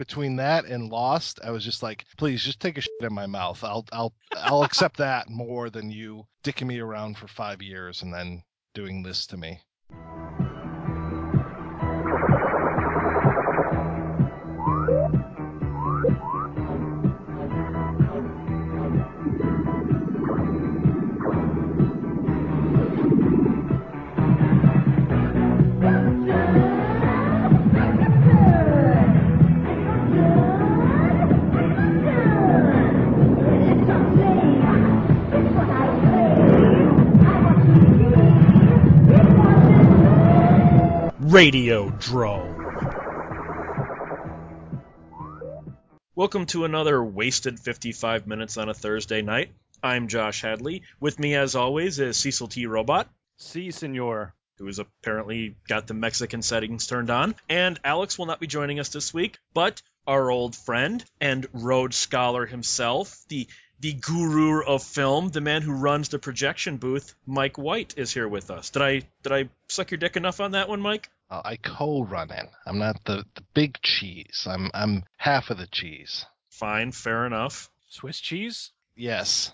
between that and Lost, I was just like, please just take a shit in my mouth. I'll I'll I'll accept that more than you dicking me around for five years and then doing this to me. Radio Drome. Welcome to another wasted 55 minutes on a Thursday night. I'm Josh Hadley. With me, as always, is Cecil T. Robot. Si, senor. Who has apparently got the Mexican settings turned on. And Alex will not be joining us this week, but our old friend and Rhodes Scholar himself, the the guru of film, the man who runs the projection booth, Mike White, is here with us. Did I did I suck your dick enough on that one, Mike? Uh, I co-run it. I'm not the, the big cheese. I'm I'm half of the cheese. Fine, fair enough. Swiss cheese? Yes.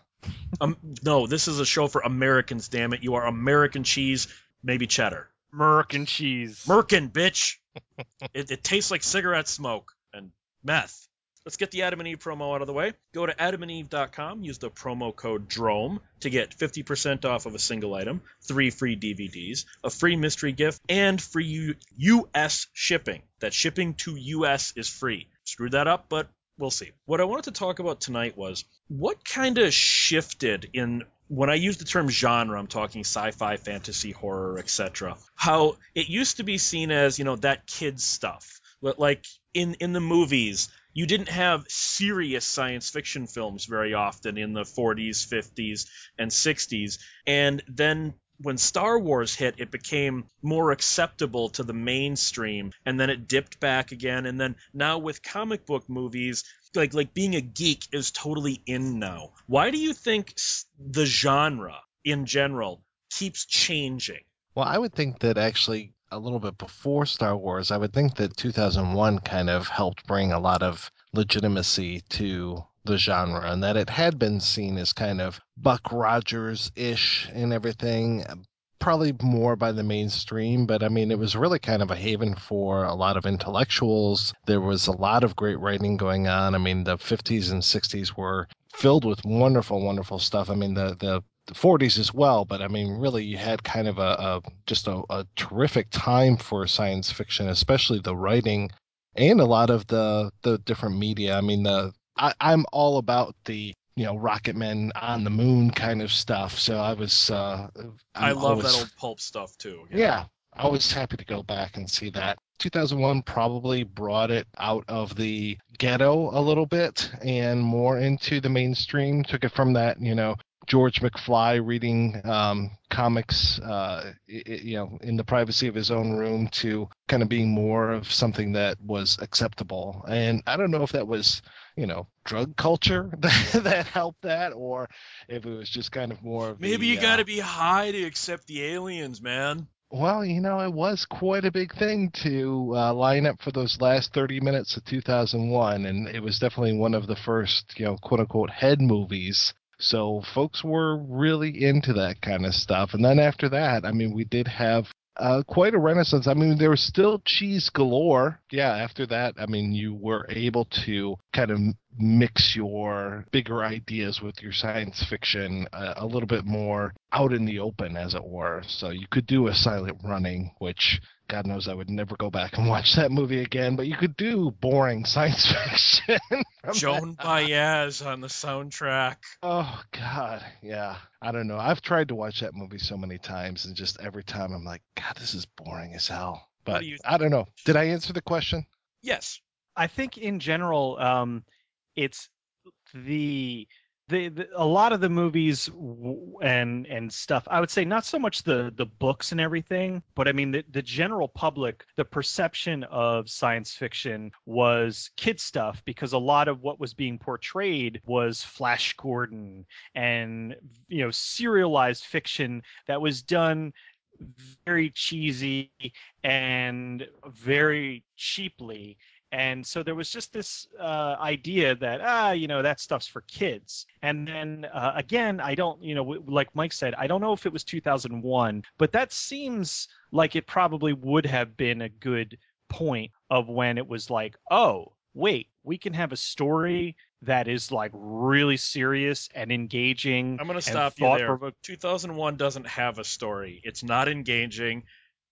Um, no, this is a show for Americans. Damn it, you are American cheese, maybe cheddar. Merkin cheese. Merkin, bitch. it, it tastes like cigarette smoke and meth. Let's get the Adam and Eve promo out of the way. Go to adamandeve.com, use the promo code DROME to get 50% off of a single item, three free DVDs, a free mystery gift, and free U- US shipping. That shipping to US is free. Screwed that up, but we'll see. What I wanted to talk about tonight was what kind of shifted in when I use the term genre, I'm talking sci-fi, fantasy, horror, etc. How it used to be seen as, you know, that kid stuff. Like in in the movies, you didn't have serious science fiction films very often in the 40s, 50s, and 60s. And then when Star Wars hit, it became more acceptable to the mainstream, and then it dipped back again. And then now with comic book movies, like like being a geek is totally in now. Why do you think the genre in general keeps changing? Well, I would think that actually a little bit before Star Wars, I would think that 2001 kind of helped bring a lot of legitimacy to the genre and that it had been seen as kind of Buck Rogers ish and everything. Probably more by the mainstream, but I mean, it was really kind of a haven for a lot of intellectuals. There was a lot of great writing going on. I mean, the 50s and 60s were filled with wonderful, wonderful stuff. I mean, the the the 40s as well, but I mean, really, you had kind of a, a just a, a, terrific time for science fiction, especially the writing and a lot of the the different media. I mean, the I, I'm all about the you know rocket men on the moon kind of stuff. So I was uh, I love always, that old pulp stuff too. Yeah. yeah, I was happy to go back and see that. 2001 probably brought it out of the ghetto a little bit and more into the mainstream. Took it from that you know George McFly reading um, comics, uh, you know, in the privacy of his own room to kind of being more of something that was acceptable. And I don't know if that was, you know, drug culture that, that helped that, or if it was just kind of more. Maybe the, you got to uh, be high to accept the aliens, man. Well, you know, it was quite a big thing to uh, line up for those last 30 minutes of 2001, and it was definitely one of the first, you know, quote unquote head movies so folks were really into that kind of stuff. And then after that, I mean, we did have uh, quite a renaissance. I mean, there was still cheese galore. Yeah, after that, I mean, you were able to kind of mix your bigger ideas with your science fiction uh, a little bit more out in the open, as it were. So you could do a silent running, which God knows I would never go back and watch that movie again, but you could do boring science fiction. Joan Baez on the soundtrack. Oh God, yeah. I don't know. I've tried to watch that movie so many times, and just every time I'm like, God, this is boring as hell. But do I don't know. Did I answer the question? Yes. I think in general, um, it's the the, the, a lot of the movies and and stuff i would say not so much the the books and everything but i mean the, the general public the perception of science fiction was kid stuff because a lot of what was being portrayed was flash gordon and you know serialized fiction that was done very cheesy and very cheaply And so there was just this uh, idea that ah, you know, that stuff's for kids. And then uh, again, I don't, you know, like Mike said, I don't know if it was 2001, but that seems like it probably would have been a good point of when it was like, oh, wait, we can have a story that is like really serious and engaging. I'm going to stop you there. 2001 doesn't have a story. It's not engaging,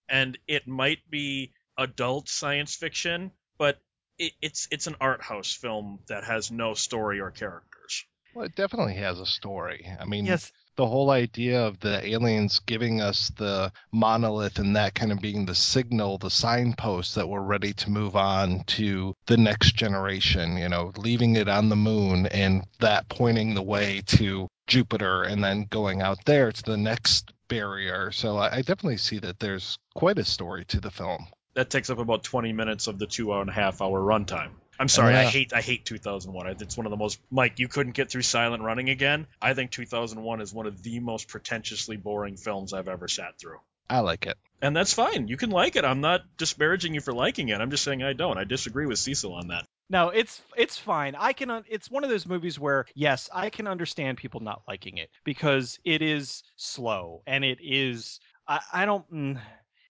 and it might be adult science fiction, but it, it's it's an art house film that has no story or characters. Well, it definitely has a story. I mean, yes. the whole idea of the aliens giving us the monolith and that kind of being the signal, the signpost that we're ready to move on to the next generation, you know, leaving it on the moon and that pointing the way to Jupiter and then going out there to the next barrier. So I, I definitely see that there's quite a story to the film. That takes up about 20 minutes of the two and a half hour and a half hour runtime. I'm sorry, yeah. I hate I hate 2001. It's one of the most Mike. You couldn't get through Silent Running again. I think 2001 is one of the most pretentiously boring films I've ever sat through. I like it, and that's fine. You can like it. I'm not disparaging you for liking it. I'm just saying I don't. I disagree with Cecil on that. No, it's it's fine. I can. It's one of those movies where yes, I can understand people not liking it because it is slow and it is. I, I don't. Mm,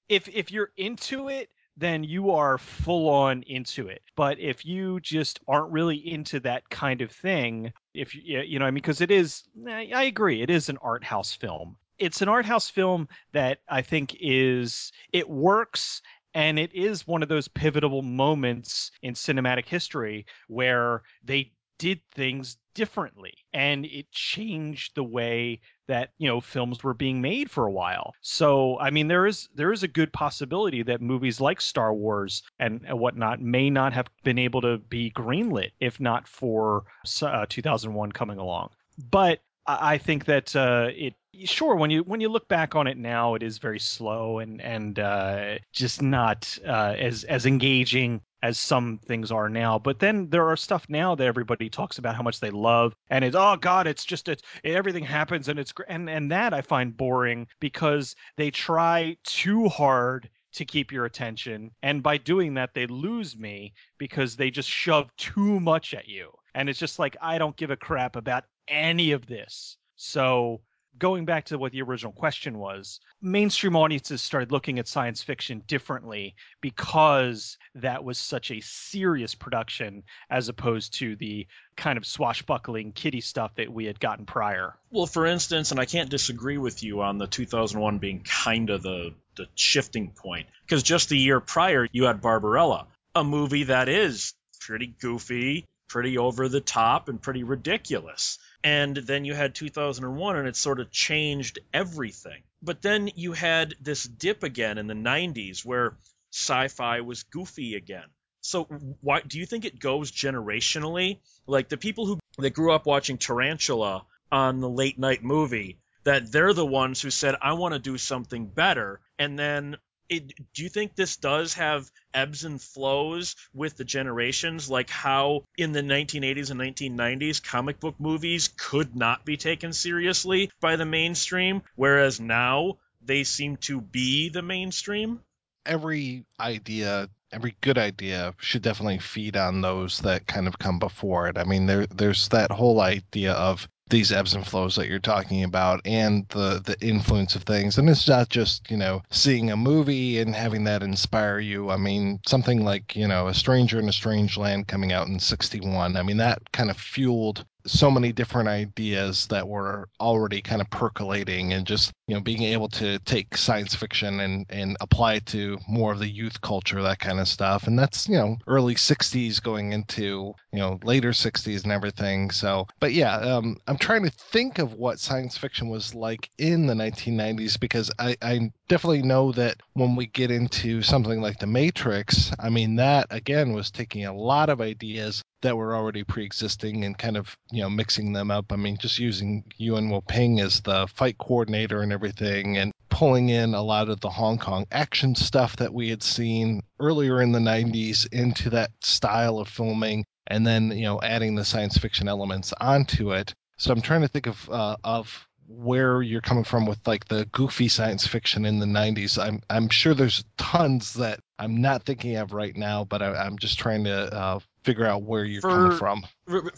if if you're into it, then you are full on into it. But if you just aren't really into that kind of thing, if you you know, I mean, because it is, I agree, it is an art house film. It's an art house film that I think is it works and it is one of those pivotal moments in cinematic history where they did things differently and it changed the way that you know films were being made for a while. So i mean there is there is a good possibility that movies like star wars and, whatnot may not have been able to be greenlit if not for uh, 2001 coming along. But I think that uh, it sure when you when you look back on it now, it is very slow and and uh, just not uh, as as engaging as some things are now. But then there are stuff now that everybody talks about how much they love, and it's oh god, it's just it, everything happens and it's and and that I find boring because they try too hard to keep your attention, and by doing that they lose me because they just shove too much at you, and it's just like I don't give a crap about any of this. So going back to what the original question was, mainstream audiences started looking at science fiction differently because that was such a serious production as opposed to the kind of swashbuckling kiddie stuff that we had gotten prior. Well, for instance, and I can't disagree with you on the 2001 being kind of the, the shifting point, because just the year prior, you had Barbarella, a movie that is pretty goofy, pretty over the top, and pretty ridiculous and then you had 2001 and it sort of changed everything. But then you had this dip again in the 90s where sci-fi was goofy again. So why do you think it goes generationally? Like the people who that grew up watching tarantula on the late night movie that they're the ones who said i want to do something better and then it, do you think this does have ebbs and flows with the generations, like how in the 1980s and 1990s comic book movies could not be taken seriously by the mainstream, whereas now they seem to be the mainstream? Every idea every good idea should definitely feed on those that kind of come before it. I mean, there there's that whole idea of these ebbs and flows that you're talking about and the the influence of things. And it's not just you know seeing a movie and having that inspire you. I mean something like you know a stranger in a strange land coming out in 61 i mean that kind of fueled so many different ideas that were already kind of percolating and just you know being able to take science fiction and and apply it to more of the youth culture that kind of stuff. And that's you know early 60s going into you know later 60s and everything. So but yeah um, i'm trying to think of what science fiction was like in the 1990s because i i definitely know that when we get into something like the matrix i mean that again was taking a lot of ideas that were already pre-existing and kind of you know mixing them up. I mean, just using Yuen Woo-ping as the fight coordinator and everything, and pulling in a lot of the Hong Kong action stuff that we had seen earlier in the 90s into that style of filming, and then you know adding the science fiction elements onto it. So I'm trying to think of uh, of where you're coming from with like the goofy science fiction in the 90s. I'm I'm sure there's tons that I'm not thinking of right now, but I, am just trying to uh, figure out where you're for, coming from.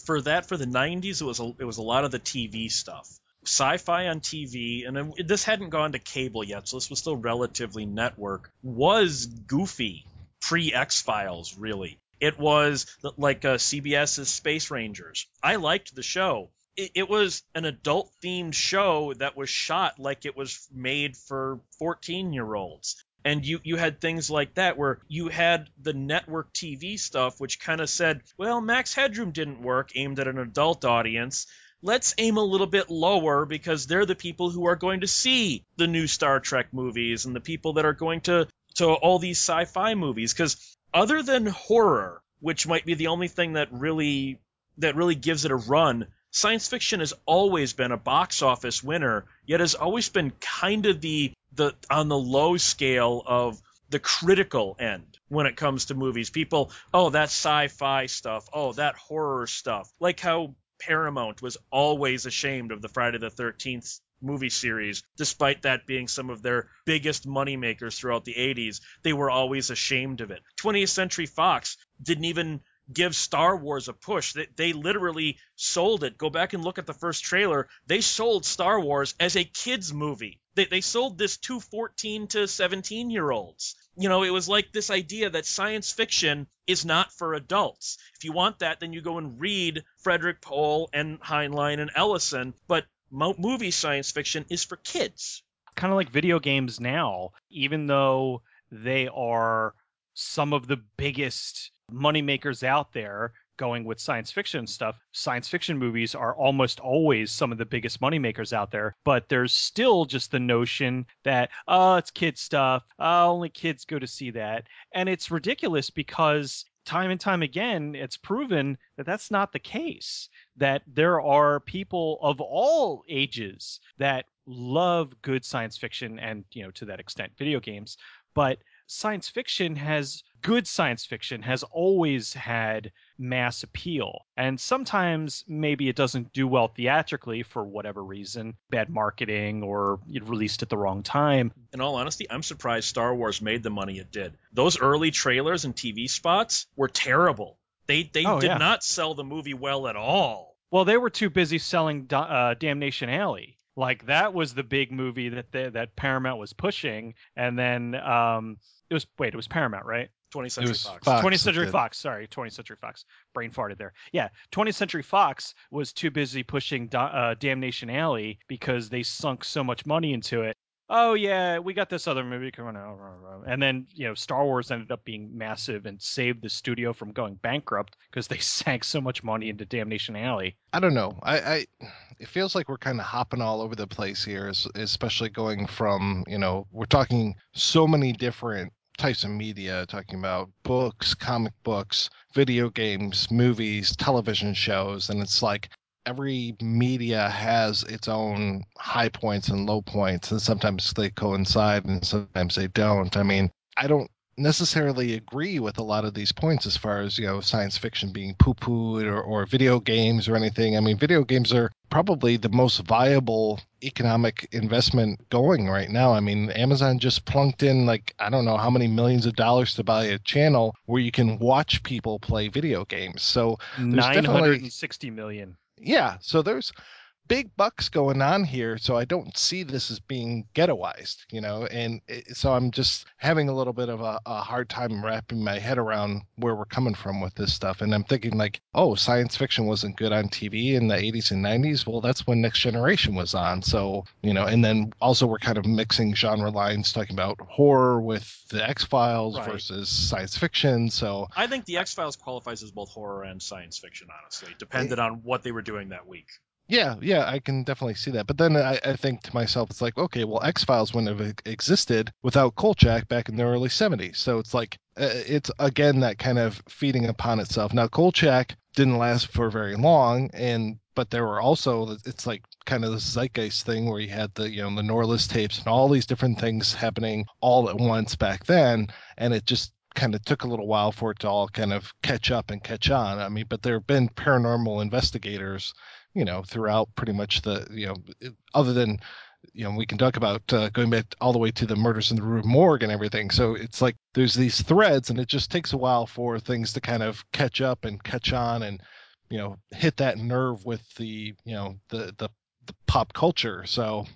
For that, for the 90s, it was a, it was a lot of the TV stuff. Sci-fi on TV, and it, this hadn't gone to cable yet, so this was still relatively network. Was goofy pre X Files, really. It was like uh, CBS's Space Rangers. I liked the show. It, it was an adult themed show that was shot like it was made for 14 year olds and you you had things like that where you had the network TV stuff which kind of said, well, Max Headroom didn't work aimed at an adult audience. Let's aim a little bit lower because they're the people who are going to see the new Star Trek movies and the people that are going to to all these sci-fi movies cuz other than horror, which might be the only thing that really that really gives it a run, science fiction has always been a box office winner, yet has always been kind of the the on the low scale of the critical end when it comes to movies. People, oh, that sci-fi stuff. Oh, that horror stuff. Like how Paramount was always ashamed of the Friday the 13th movie series, despite that being some of their biggest money makers throughout the 80s. They were always ashamed of it. 20th Century Fox didn't even give Star Wars a push. They, they literally sold it. Go back and look at the first trailer. They sold Star Wars as a kids movie. They, they sold this to 14 to 17 year olds. You know, it was like this idea that science fiction is not for adults. If you want that, then you go and read Frederik Pohl and Heinlein and Ellison. But mo- movie science fiction is for kids. Kind of like video games now, even though they are some of the biggest moneymakers out there going with science fiction stuff. Science fiction movies are almost always some of the biggest moneymakers out there, but there's still just the notion that, oh, it's kid stuff. Oh, only kids go to see that. And it's ridiculous because time and time again, it's proven that that's not the case. That there are people of all ages that love good science fiction and, you know, to that extent, video games. But science fiction has good science fiction has always had mass appeal. And sometimes maybe it doesn't do well theatrically for whatever reason, bad marketing or it released at the wrong time. In all honesty, I'm surprised Star Wars made the money it did. Those early trailers and TV spots were terrible. They they oh, did yeah. not sell the movie well at all. Well, they were too busy selling uh, Damnation Alley. Like that was the big movie that they, that Paramount was pushing, and then um, it was wait, it was Paramount, right? 20th Century Fox. Fox. 20th Century Fox. Sorry, 20th Century Fox. Brain farted there. Yeah, 20th Century Fox was too busy pushing uh, Damnation Alley because they sunk so much money into it. Oh yeah, we got this other movie coming out, and then you know Star Wars ended up being massive and saved the studio from going bankrupt because they sank so much money into Damnation Alley. I don't know. I, I it feels like we're kind of hopping all over the place here, especially going from you know we're talking so many different types of media, talking about books, comic books, video games, movies, television shows, and it's like every media has its own high points and low points, and sometimes they coincide and sometimes they don't. I mean, I don't necessarily agree with a lot of these points as far as you know science fiction being poo-pooed or, or video games or anything. I mean video games are probably the most viable economic investment going right now. I mean amazon just plunked in like i don't know how many millions of dollars to buy a channel where you can watch people play video games. So 960 million. Yeah so there's big bucks going on here, so I don't see this as being ghettoized, you know. And it, so I'm just having a little bit of a, a, hard time wrapping my head around where we're coming from with this stuff. And I'm thinking like, oh, science fiction wasn't good on TV in the 80s and 90s. Well, that's when Next Generation was on. So you know, and then also we're kind of mixing genre lines, talking about horror with the X Files right. versus science fiction. So I think the X Files qualifies as both horror and science fiction, honestly, eh depended on what they were doing that week. Yeah, yeah, I can definitely see that. But then I, I think to myself, it's like, okay, well, X Files wouldn't have existed without Kolchak back in the early 70s. So it's like, uh, it's again that kind of feeding upon itself. Now, Kolchak didn't last for very long, and but there were also, it's like kind of this zeitgeist thing where you had the, you know, the Norliss tapes and all these different things happening all at once back then. And it just kind of took a little while for it to all kind of catch up and catch on. I mean, but there have been paranormal investigators, you know, throughout pretty much the, you know, other than, you know, we can talk about uh, going back all the way to the murders in the Rue Morgue and everything. So it's like there's these threads, and it just takes a while for things to kind of catch up and catch on, and you know, hit that nerve with the, you know, the the, the pop culture. So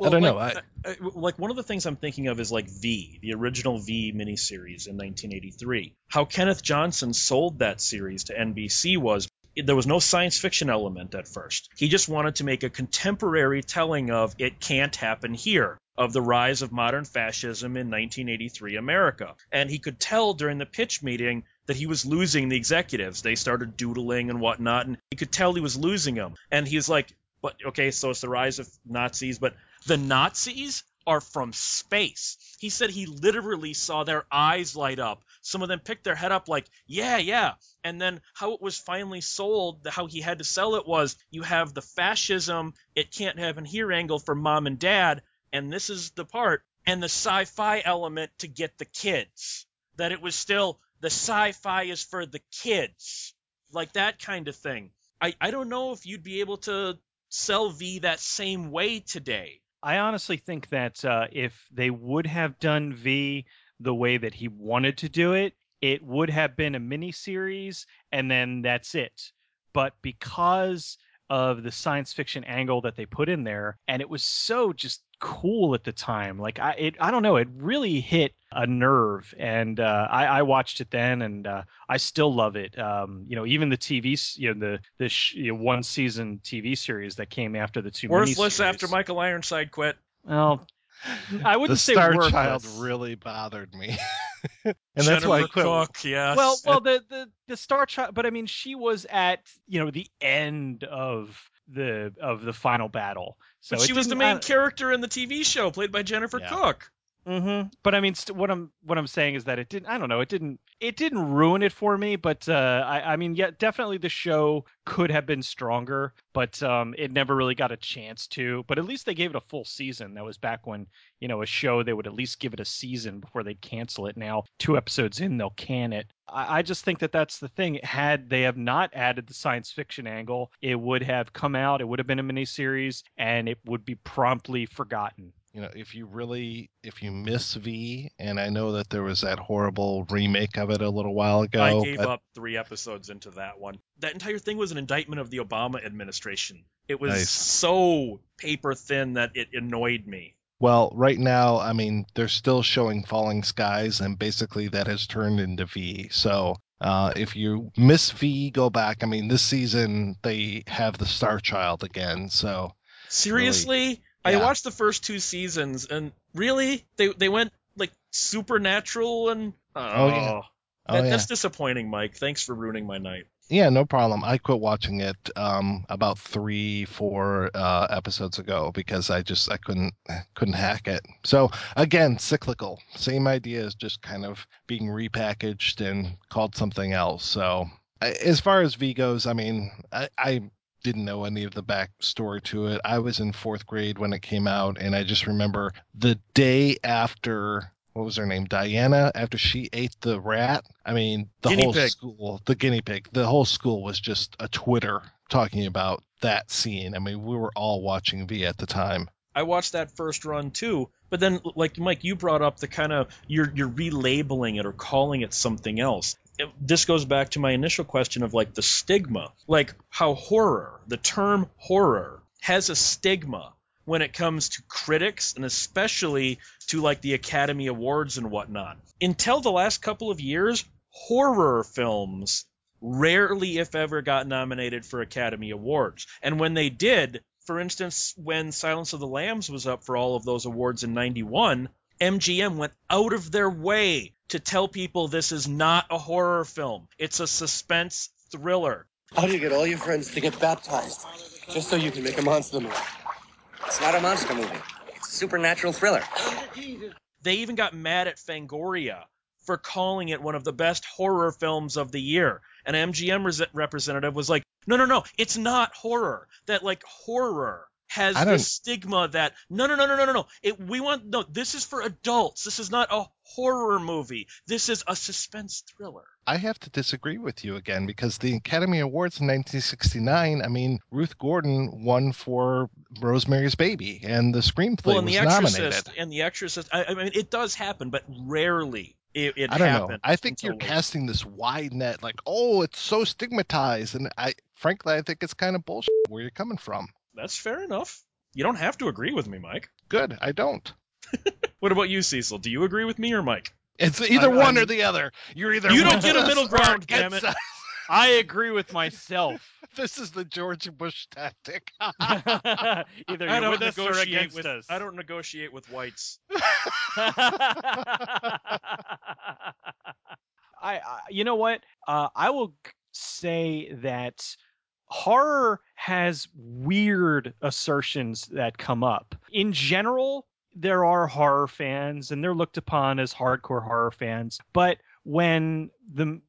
I don't know. Like, I, like one of the things I'm thinking of is like V, the original V miniseries in 1983. How Kenneth Johnson sold that series to NBC was there was no science fiction element at first. He just wanted to make a contemporary telling of it can't happen here, of the rise of modern fascism in 1983 America. And he could tell during the pitch meeting that he was losing the executives. They started doodling and whatnot, and he could tell he was losing them. And he's like, but okay, so it's the rise of Nazis, but the Nazis are from space. He said he literally saw their eyes light up. Some of them picked their head up like, yeah, yeah. And then how it was finally sold, how he had to sell it was you have the fascism, it can't happen here angle for mom and dad, and this is the part, and the sci fi element to get the kids. That it was still the sci fi is for the kids. Like that kind of thing. I, I don't know if you'd be able to sell V that same way today. I honestly think that uh, if they would have done V the way that he wanted to do it, it would have been a mini series and then that's it. But because of the science fiction angle that they put in there, and it was so just cool at the time. Like I, it, I don't know, it really hit a nerve, and uh, I, I watched it then, and uh, I still love it. Um, you know, even the TV, you know, the the sh- you know, one season TV series that came after the two worthless miniseries. after Michael Ironside quit. Well, I wouldn't the say Star worthless. Child really bothered me. and Jennifer that's why I. Cooke, yes. Well, well, the, the the Star Child, but I mean, she was at you know the end of the of the final battle. So but she was the main I- character in the TV show, played by Jennifer Yeah. Cooke. Mm-hmm. But I mean, st- what I'm what I'm saying is that it didn't. I don't know. It didn't. It didn't ruin it for me. But uh, I, I mean, yeah, definitely the show could have been stronger, but um, it never really got a chance to. But at least they gave it a full season. That was back when you know a show they would at least give it a season before they'd cancel it. Now two episodes in, they'll can it. I, I just think that that's the thing. Had they have not added the science fiction angle, it would have come out. It would have been a miniseries, and it would be promptly forgotten. You know, if you really if you miss V, and I know that there was that horrible remake of it a little while ago. I gave but up three episodes into that one. That entire thing was an indictment of the Obama administration. It was Nice. so paper thin that it annoyed me. Well, right now, I mean, they're still showing Falling Skies, and basically that has turned into V. So uh, if you miss V, go back. I mean, this season they have the Star Child again. So Seriously, I Yeah. watched the first two seasons, and really, they they went like supernatural and oh, Oh, yeah. oh that- yeah, that's disappointing, Mike. Thanks for ruining my night. yeah, no problem. I quit watching it um, about three, four uh, episodes ago because I just I couldn't couldn't hack it. So again, cyclical. Same idea as just kind of being repackaged and called something else. So as far as V goes, I mean, I, I didn't know any of the backstory to it. I was in fourth grade when it came out, and I just remember the day after. What was her name? Diana. After she ate the rat, I mean, the Guinea whole pig. school, the guinea pig, the whole school was just a Twitter talking about that scene. I mean, we were all watching V at the time. I watched that first run too, but then like Mike, you brought up the kind of you're you're relabeling it or calling it something else. This goes back to my initial question of like the stigma, like how horror, the term horror, has a stigma when it comes to critics and especially to like the Academy Awards and whatnot. Until the last couple of years, horror films rarely, if ever, got nominated for Academy Awards. And when they did, for instance, when Silence of the Lambs was up for all of those awards in 91, MGM went out of their way to tell people this is not a horror film. It's a suspense thriller. How do you get all your friends to get baptized? Just so you can make a monster movie. It's not a monster movie. It's a supernatural thriller. They even got mad at Fangoria for calling it one of the best horror films of the year. An MGM res- representative was like, "No, no, no, it's not horror. That like horror has this stigma that no no no no no no no it, we want no this is for adults this is not a horror movie this is a suspense thriller I have to disagree with you again because the Academy Awards in 1969, I mean, Ruth Gordon won for Rosemary's Baby, and the screenplay well and was the exorcist nominated. and the exorcist I, I mean it does happen but rarely it, it I don't know. I think you're later. casting this wide net, like, oh, it's so stigmatized, and I, frankly, I think it's kind of bullshit where you're coming from. That's fair enough you don't have to agree with me mike Good, I don't. what about you cecil do you agree with me or mike It's either I'm- one or I'm- the other. You're either You don't get a middle ground, damn it. us. I agree with myself. This is the George Bush tactic. Either I you're don't with us or negotiate against with us. I don't negotiate with whites. I, I, you know what? Uh, I will say that horror has weird assertions that come up. In general, there are horror fans, and they're looked upon as hardcore horror fans. But when the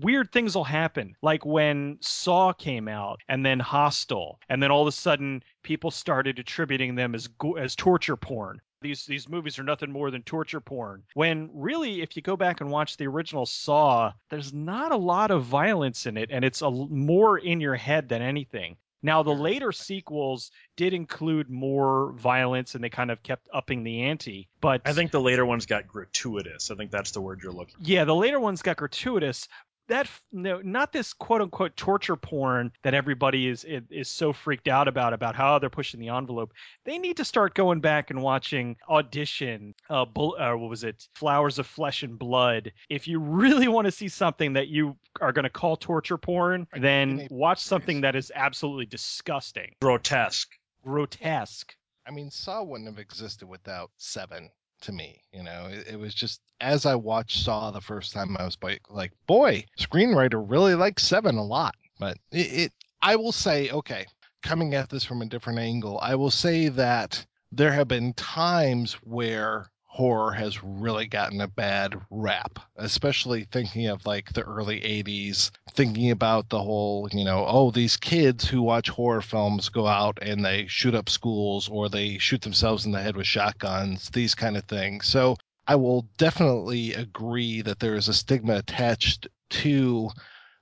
weird things will happen like when saw came out and then hostel and then all of a sudden people started attributing them as as torture porn these these movies are nothing more than torture porn when really if you go back and watch the original saw there's not a lot of violence in it and it's a more in your head than anything now the later sequels did include more violence and they kind of kept upping the ante but I think the later ones got gratuitous. I think that's the word you're looking. yeah, the later ones got gratuitous. That no, not this quote unquote torture porn that everybody is is, is so freaked out about about how they're pushing the envelope. They need to start going back and watching Audition, uh, Bull, uh what was it, Flowers of Flesh and Blood. If you really want to see something that you are going to call torture porn, then watch something that is absolutely disgusting, Grotesque. grotesque. I mean, Saw wouldn't have existed without Seven to me. You know, it, it was just as I watched Saw the first time, I was like, boy, screenwriter really likes Seven a lot. But it, it, I will say, okay, coming at this from a different angle, I will say that there have been times where horror has really gotten a bad rap, especially thinking of like the early 80s, thinking about the whole, you know, oh, these kids who watch horror films go out and they shoot up schools or they shoot themselves in the head with shotguns, these kind of things. So I will definitely agree that there is a stigma attached to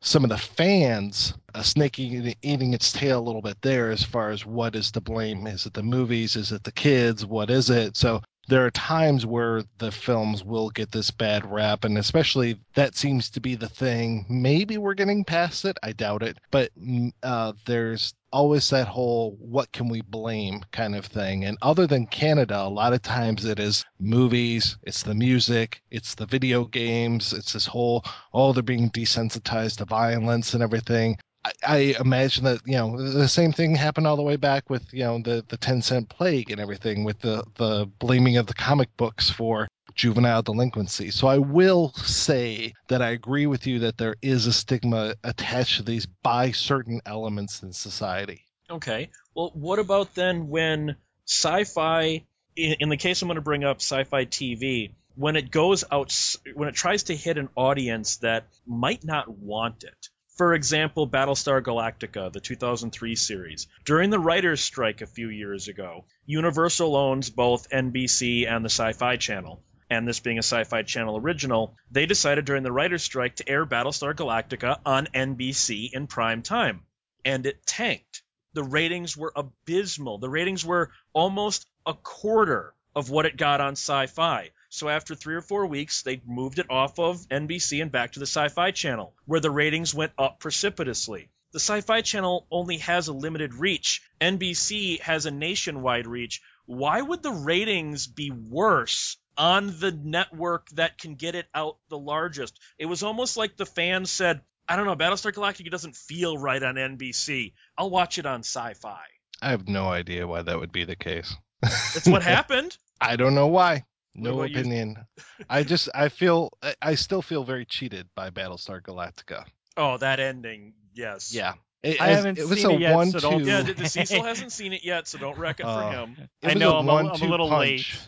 some of the fans uh, snaking eating its tail a little bit there as far as what is to blame? Is it the movies? Is it the kids? What is it? So there are times where the films will get this bad rap and especially that seems to be the thing. Maybe we're getting past it i doubt it but mm, uh, there's always that whole what can we blame kind of thing. And other than canada a lot of times it is movies it's the music it's the video games it's this whole oh they're being desensitized to violence and everything I, imagine that you know the same thing happened all the way back with you know the the 10 cent plague and everything with the the blaming of the comic books for juvenile delinquency so i will say that i agree with you that there is a stigma attached to these by certain elements in society Okay. Well, what about then when sci-fi, in the case I'm going to bring up, sci-fi TV, when it goes out, when it tries to hit an audience that might not want it. For example, Battlestar Galactica, the 2003 series. During the writer's strike a few years ago, Universal owns both NBC and the Sci Fi Channel. And this being a Sci Fi Channel original, they decided during the writer's strike to air Battlestar Galactica on NBC in prime time. And it tanked. The ratings were abysmal. The ratings were almost a quarter of what it got on Sci Fi. So after three or four weeks, they moved it off of NBC and back to the Sci Fi Channel, where the ratings went up precipitously. The Sci Fi Channel only has a limited reach, NBC has a nationwide reach. Why would the ratings be worse on the network that can get it out the largest? It was almost like the fans said, I don't know, Battlestar Galactica doesn't feel right on NBC. I'll watch it on Sci Fi. i have no idea why that would be the case That's what happened. i don't know why no opinion i just i feel I- i still feel very cheated by battlestar galactica Oh, that ending, yes. yeah it, I haven't it was seen a it yet, one so don't- two Yeah, the, the Cecil hasn't seen it yet, so don't wreck it for uh, him. It I know, a I'm a- I'm a little punch.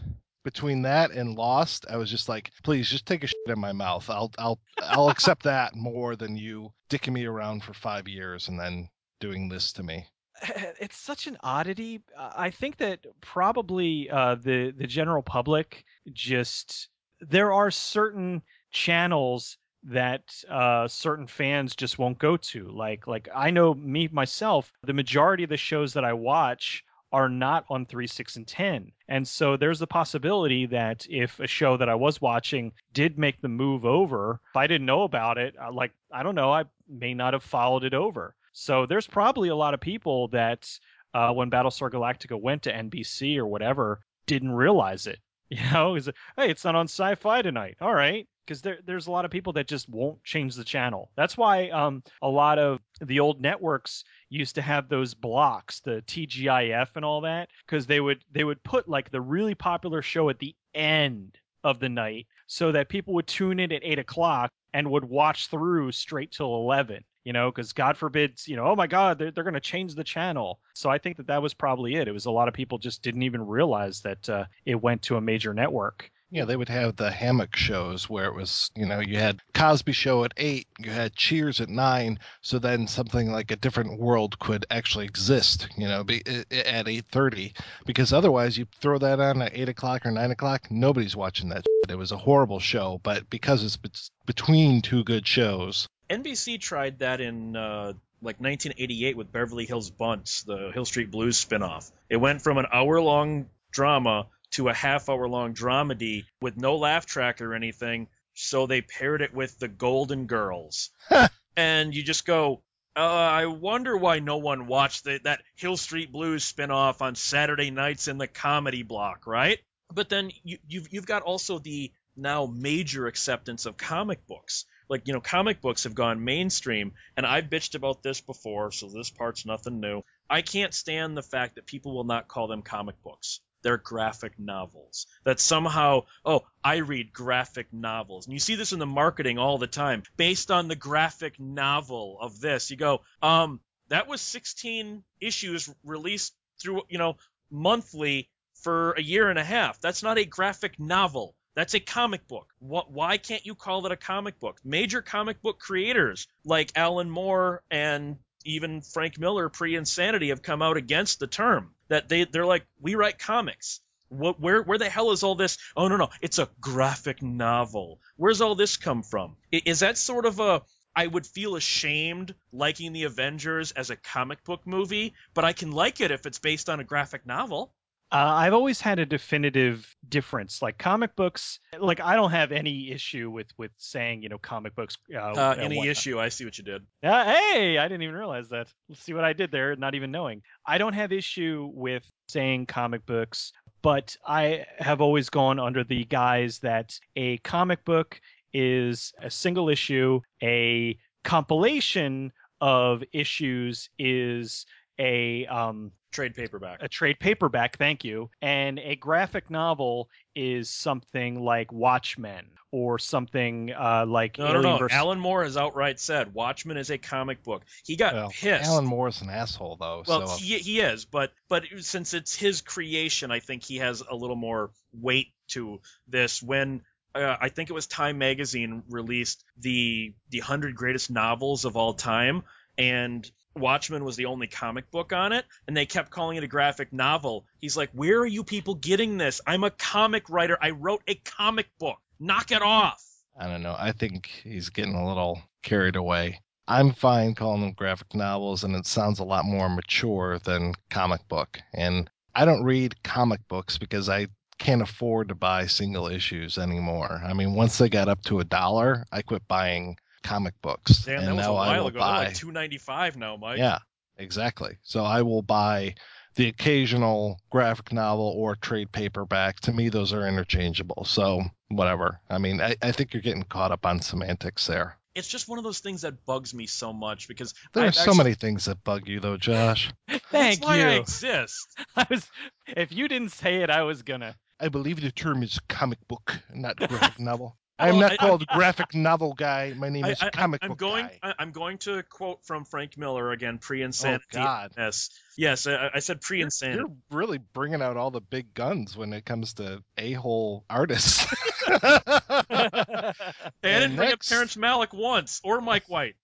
late. Between that and Lost, I was just like, please, just take a shit in my mouth. I'll, I'll, I'll accept that more than you dicking me around for five years and then doing this to me. it's such an oddity. Uh, I think that probably uh, the the general public just there are certain channels that uh, certain fans just won't go to. Like like I know me myself, the majority of the shows that I watch are not on 3, 6, and 10. And so there's the possibility that if a show that I was watching did make the move over, if I didn't know about it, uh, like, I don't know, I may not have followed it over. So there's probably a lot of people that uh, when Battlestar Galactica went to NBC or whatever didn't realize it. You know, is hey, it's not on Sci-Fi tonight. All right, because there, there's a lot of people that just won't change the channel. That's why um, a lot of the old networks used to have those blocks, the TGIF and all that, because they would they would put like the really popular show at the end of the night, so that people would tune in at eight o'clock and would watch through straight till eleven you know, because God forbid, you know, oh my God, they're, they're going to change the channel. So I think that that was probably it. It was a lot of people just didn't even realize that uh, it went to a major network. Yeah, they would have the hammock shows where it was, you know, you had Cosby Show at eight, you had Cheers at nine, so then something like a different world could actually exist, you know, be, at eight thirty, because otherwise you throw that on at eight o'clock or nine o'clock, nobody's watching that. Shit. It was a horrible show, but because it's between two good shows, NBC tried that in uh, like 1988 with Beverly Hills Buntz, the Hill Street Blues spinoff. It went from an hour long drama to a half hour long dramedy with no laugh track or anything. So they paired it with the Golden Girls. and you just go, uh, I wonder why no one watched the, that Hill Street Blues spinoff on Saturday nights in the comedy block, right? But then you, you've, you've got also the now major acceptance of comic books like you know comic books have gone mainstream and i've bitched about this before so this part's nothing new. I can't stand the fact that people will not call them comic books. They're graphic novels. That somehow oh i read graphic novels. And you see this in the marketing all the time. Based on the graphic novel of this you go um that was 16 issues released through you know monthly for a year and a half. That's not a graphic novel that's a comic book. What, why can't you call it a comic book? Major comic book creators like Alan Moore and even Frank Miller pre Insanity have come out against the term. That they they're like we write comics. What where where the hell is all this? Oh no no, it's a graphic novel. Where's all this come from? Is that sort of a I would feel ashamed liking the Avengers as a comic book movie, but I can like it if it's based on a graphic novel. Uh, I've always had a definitive difference. Like comic books, like I don't have any issue with with saying you know comic books. Uh, uh, any issue? I see what you did. Uh, hey, I didn't even realize that. Let's see what I did there, not even knowing. I don't have issue with saying comic books, but I have always gone under the guise that a comic book is a single issue, a compilation of issues is a um, trade paperback. A trade paperback, thank you. And a graphic novel is something like Watchmen or something uh, like no, Alien no, no. Versus... Alan Moore has outright said Watchmen is a comic book. He got well, pissed. Alan Moore's an asshole, though. Well, so. he, he is, but but since it's his creation, I think he has a little more weight to this. When uh, I think it was Time Magazine released the the hundred greatest novels of all time, and Watchmen was the only comic book on it, and they kept calling it a graphic novel. He's like, Where are you people getting this? I'm a comic writer. I wrote a comic book. Knock it off. I don't know. I think he's getting a little carried away. I'm fine calling them graphic novels, and it sounds a lot more mature than comic book. And I don't read comic books because I can't afford to buy single issues anymore. I mean, once they got up to a dollar, I quit buying comic books. Damn, and that was a while ago. Buy, like two ninety five now, Mike. Yeah, exactly. So I will buy the occasional graphic novel or trade paperback. To me, those are interchangeable. So whatever. I mean, I, I think you're getting caught up on semantics there. It's just one of those things that bugs me so much because there I've are so actually... many things that bug you, though, Josh. Thank That's why you. I exist. I was, if you didn't say it, I was gonna. I believe the term is comic book, not graphic novel. I'm not I, called I, graphic novel guy. My name is comic I'm book going, guy. I'm going to quote from Frank Miller again, pre-insanity. Oh God. Yes, yes. I, I said pre-insanity. You're, you're, really bringing out all the big guns when it comes to a-hole artists. I didn't bring up Terrence Malick once or Mike White.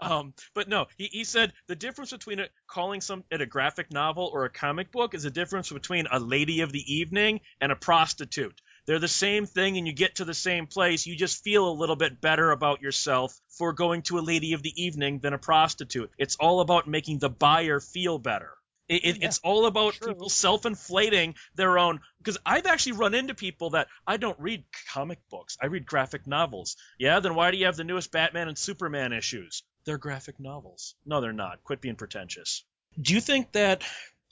um, but no, he, he said the difference between it, calling some it a graphic novel or a comic book is a difference between a lady of the evening and a prostitute. They're the same thing, and you get to the same place. You just feel a little bit better about yourself for going to a lady of the evening than a prostitute. It's all about making the buyer feel better. It, it, Yeah, it's all about true. people self-inflating their own. Because I've actually run into people that I don't read comic books. I read graphic novels. Yeah, then why do you have the newest Batman and Superman issues? They're graphic novels. No, they're not. Quit being pretentious. Do you think that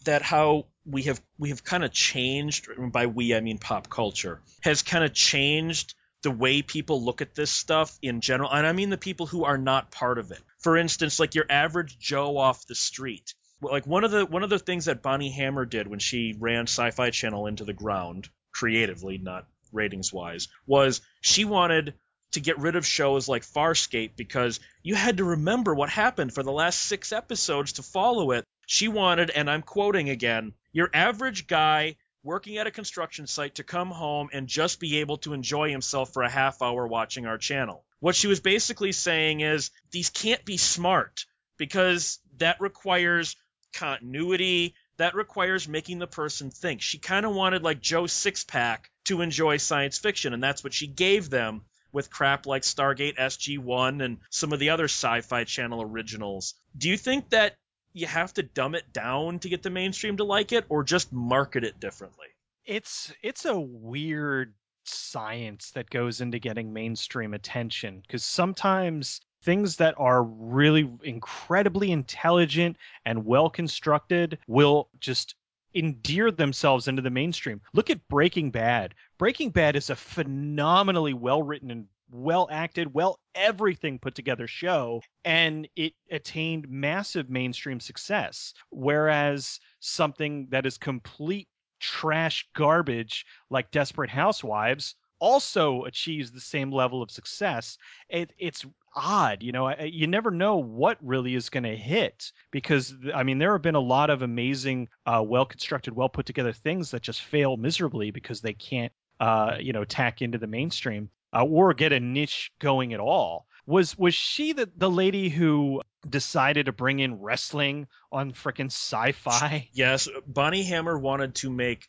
that how we have we have kind of changed by we I mean pop culture has kind of changed the way people look at this stuff in general and I mean the people who are not part of it. For instance, like your average Joe off the street. Like one of the one of the things that Bonnie Hammer did when she ran Sci-Fi Channel into the ground creatively, not ratings wise, was she wanted to get rid of shows like Farscape because you had to remember what happened for the last six episodes to follow it. She wanted, and I'm quoting again, your average guy working at a construction site to come home and just be able to enjoy himself for a half hour watching our channel. What she was basically saying is these can't be smart because that requires continuity. That requires making the person think. She kind of wanted like Joe Sixpack to enjoy science fiction, and that's what she gave them with crap like Stargate SG1 and some of the other sci fi channel originals. Do you think that you have to dumb it down to get the mainstream to like it, or just market it differently? it's it's a weird science that goes into getting mainstream attention because sometimes things that are really incredibly intelligent and well constructed will just endear themselves into the mainstream. Look at Breaking Bad. Breaking Bad is a phenomenally well written and well acted, well everything put together show, and it attained massive mainstream success. Whereas something that is complete trash garbage like Desperate Housewives also achieves the same level of success. It, it's odd, you know. You never know what really is going to hit because I mean there have been a lot of amazing, uh, well constructed, well put together things that just fail miserably because they can't, uh, you know, tack into the mainstream uh, or get a niche going at all. Was was she the the lady who decided to bring in wrestling on frickin' sci-fi? Yes, Bonnie Hammer wanted to make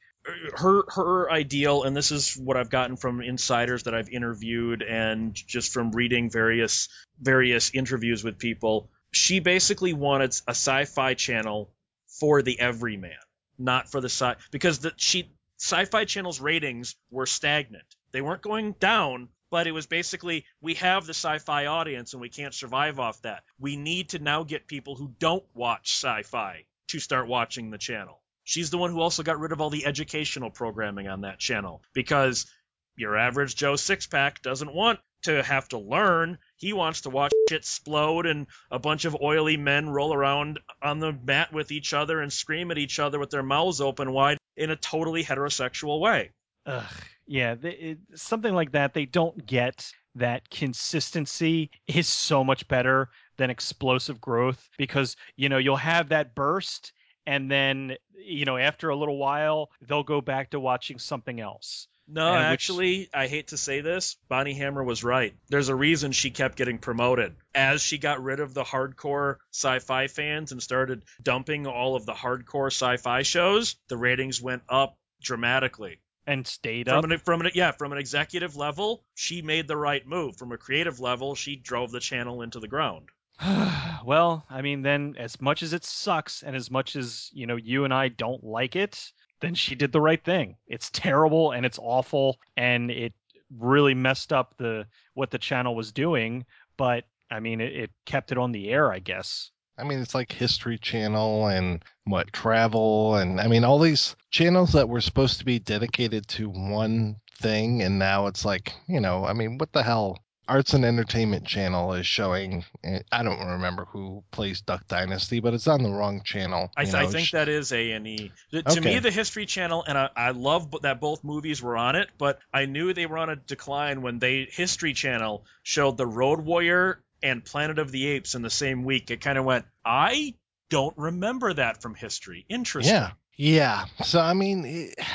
her her ideal, and this is what I've gotten from insiders that I've interviewed and just from reading various various interviews with people. She basically wanted a sci-fi channel for the everyman, not for the sci because the she sci-fi channel's ratings were stagnant. They weren't going down, but it was basically we have the sci-fi audience and we can't survive off that. We need to now get people who don't watch sci-fi to start watching the channel. She's the one who also got rid of all the educational programming on that channel because your average Joe Sixpack doesn't want to have to learn. He wants to watch shit explode and a bunch of oily men roll around on the mat with each other and scream at each other with their mouths open wide in a totally heterosexual way. Ugh, yeah, they, it, something like that. They don't get that consistency is so much better than explosive growth because you know you'll have that burst and then you know after a little while they'll go back to watching something else. No, And which- actually, I hate to say this, Bonnie Hammer was right. There's a reason she kept getting promoted. As she got rid of the hardcore sci-fi fans and started dumping all of the hardcore sci-fi shows, the ratings went up dramatically. And stayed up. From an, from an yeah, from an executive level, she made the right move. From a creative level, she drove the channel into the ground. well, I mean, then as much as it sucks and as much as you know you and I don't like it, then she did the right thing. It's terrible and it's awful and it really messed up the what the channel was doing, but I mean, it, it kept it on the air, I guess. I mean, it's like History Channel and what travel, and I mean, all these channels that were supposed to be dedicated to one thing, and now it's like, you know, I mean, what the hell? Arts and Entertainment Channel is showing. eh, I don't remember who plays Duck Dynasty, but it's on the wrong channel. I, th- I think that is A and E. To me, the History Channel, and I, I love b- that both movies were on it, but I knew they were on a decline when they History Channel showed the Road Warrior and Planet of the Apes in the same week. It kind of went, I don't remember that from history. Interesting. Yeah, yeah. So I mean, it,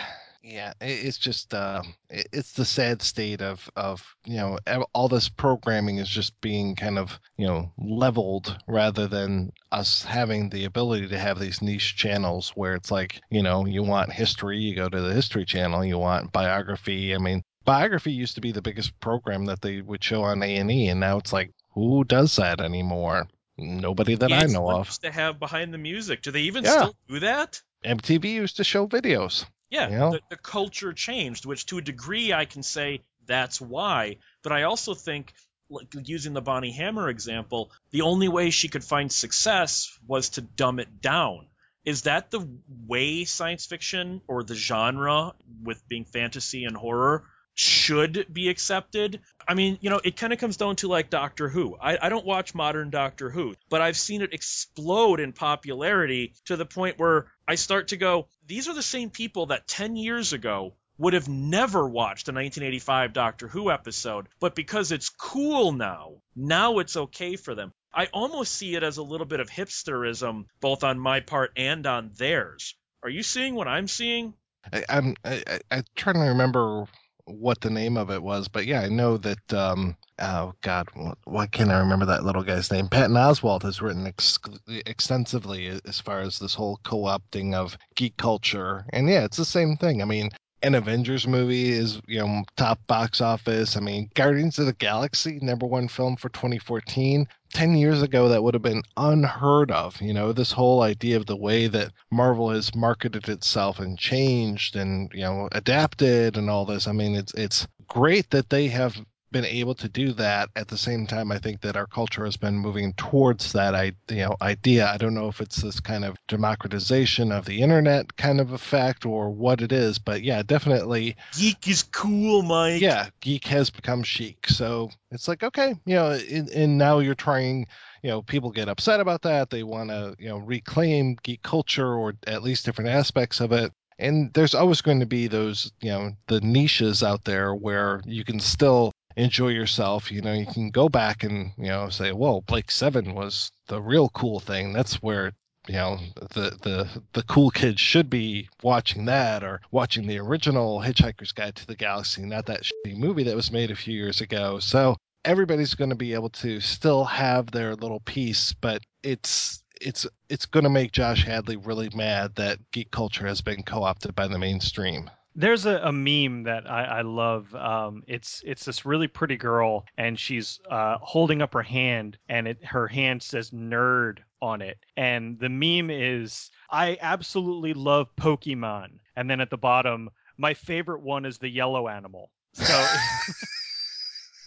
Yeah, i- it's just uh, i- it's the sad state of of you know all this programming is just being kind of you know leveled rather than us having the ability to have these niche channels where it's like you know you want history, you go to the History Channel, you want biography. I mean, biography used to be the biggest program that they would show on A and E, and now it's like who does that anymore? Nobody that I know of. used to have behind the music. Do they even Yeah. still do that? MTV used to show videos. Yeah, You know? the, the culture changed, which to a degree I can say that's why. But I also think, like using the Bonnie Hammer example, the only way she could find success was to dumb it down. Is that the way science fiction or the genre, with being fantasy and horror, should be accepted? I mean, you know, it kind of comes down to like Doctor Who. I, I don't watch modern Doctor Who, but I've seen it explode in popularity to the point where I start to go, these are the same people that 10 years ago would have never watched a 1985 Doctor Who episode, but because it's cool now, now it's okay for them. I almost see it as a little bit of hipsterism, both on my part and on theirs. Are you seeing what I'm seeing? I, I'm I, I, I'm trying to remember what the name of it was, but yeah, I know that. Um, oh God, why can't I remember that little guy's name? Patton Oswalt has written ex- extensively as far as this whole co-opting of geek culture, and yeah, it's the same thing. I mean. An Avengers movie is, you know, top box office. I mean, Guardians of the Galaxy, number one film for 2014. 10 years ago, that would have been unheard of. You know, this whole idea of the way that Marvel has marketed itself and changed and, you know, adapted and all this. I mean, it's, it's great that they have been able to do that at the same time i think that our culture has been moving towards that I, you know idea i don't know if it's this kind of democratization of the internet kind of effect or what it is but yeah definitely Geek is cool, Mike. yeah, geek has become chic. So it's like, okay, you know, and, and now you're trying, you know, people get upset about that. They want to, you know, reclaim geek culture or at least different aspects of it. And there's always going to be those, you know, the niches out there where you can still enjoy yourself. You know, you can go back and, you know, say, well, Blake Seven was the real cool thing. That's where you know the the the cool kids should be watching that or watching the original Hitchhiker's Guide to the Galaxy, not that shitty movie that was made a few years ago. So everybody's going to be able to still have their little piece, but it's it's it's going to make Josh Hadley really mad that geek culture has been co-opted by the mainstream. There's a, a meme that I, I love. Um, it's it's this really pretty girl, and she's uh, holding up her hand, and it her hand says "nerd" on it. And the meme is, "I absolutely love Pokemon," and then at the bottom, my favorite one is the yellow animal. So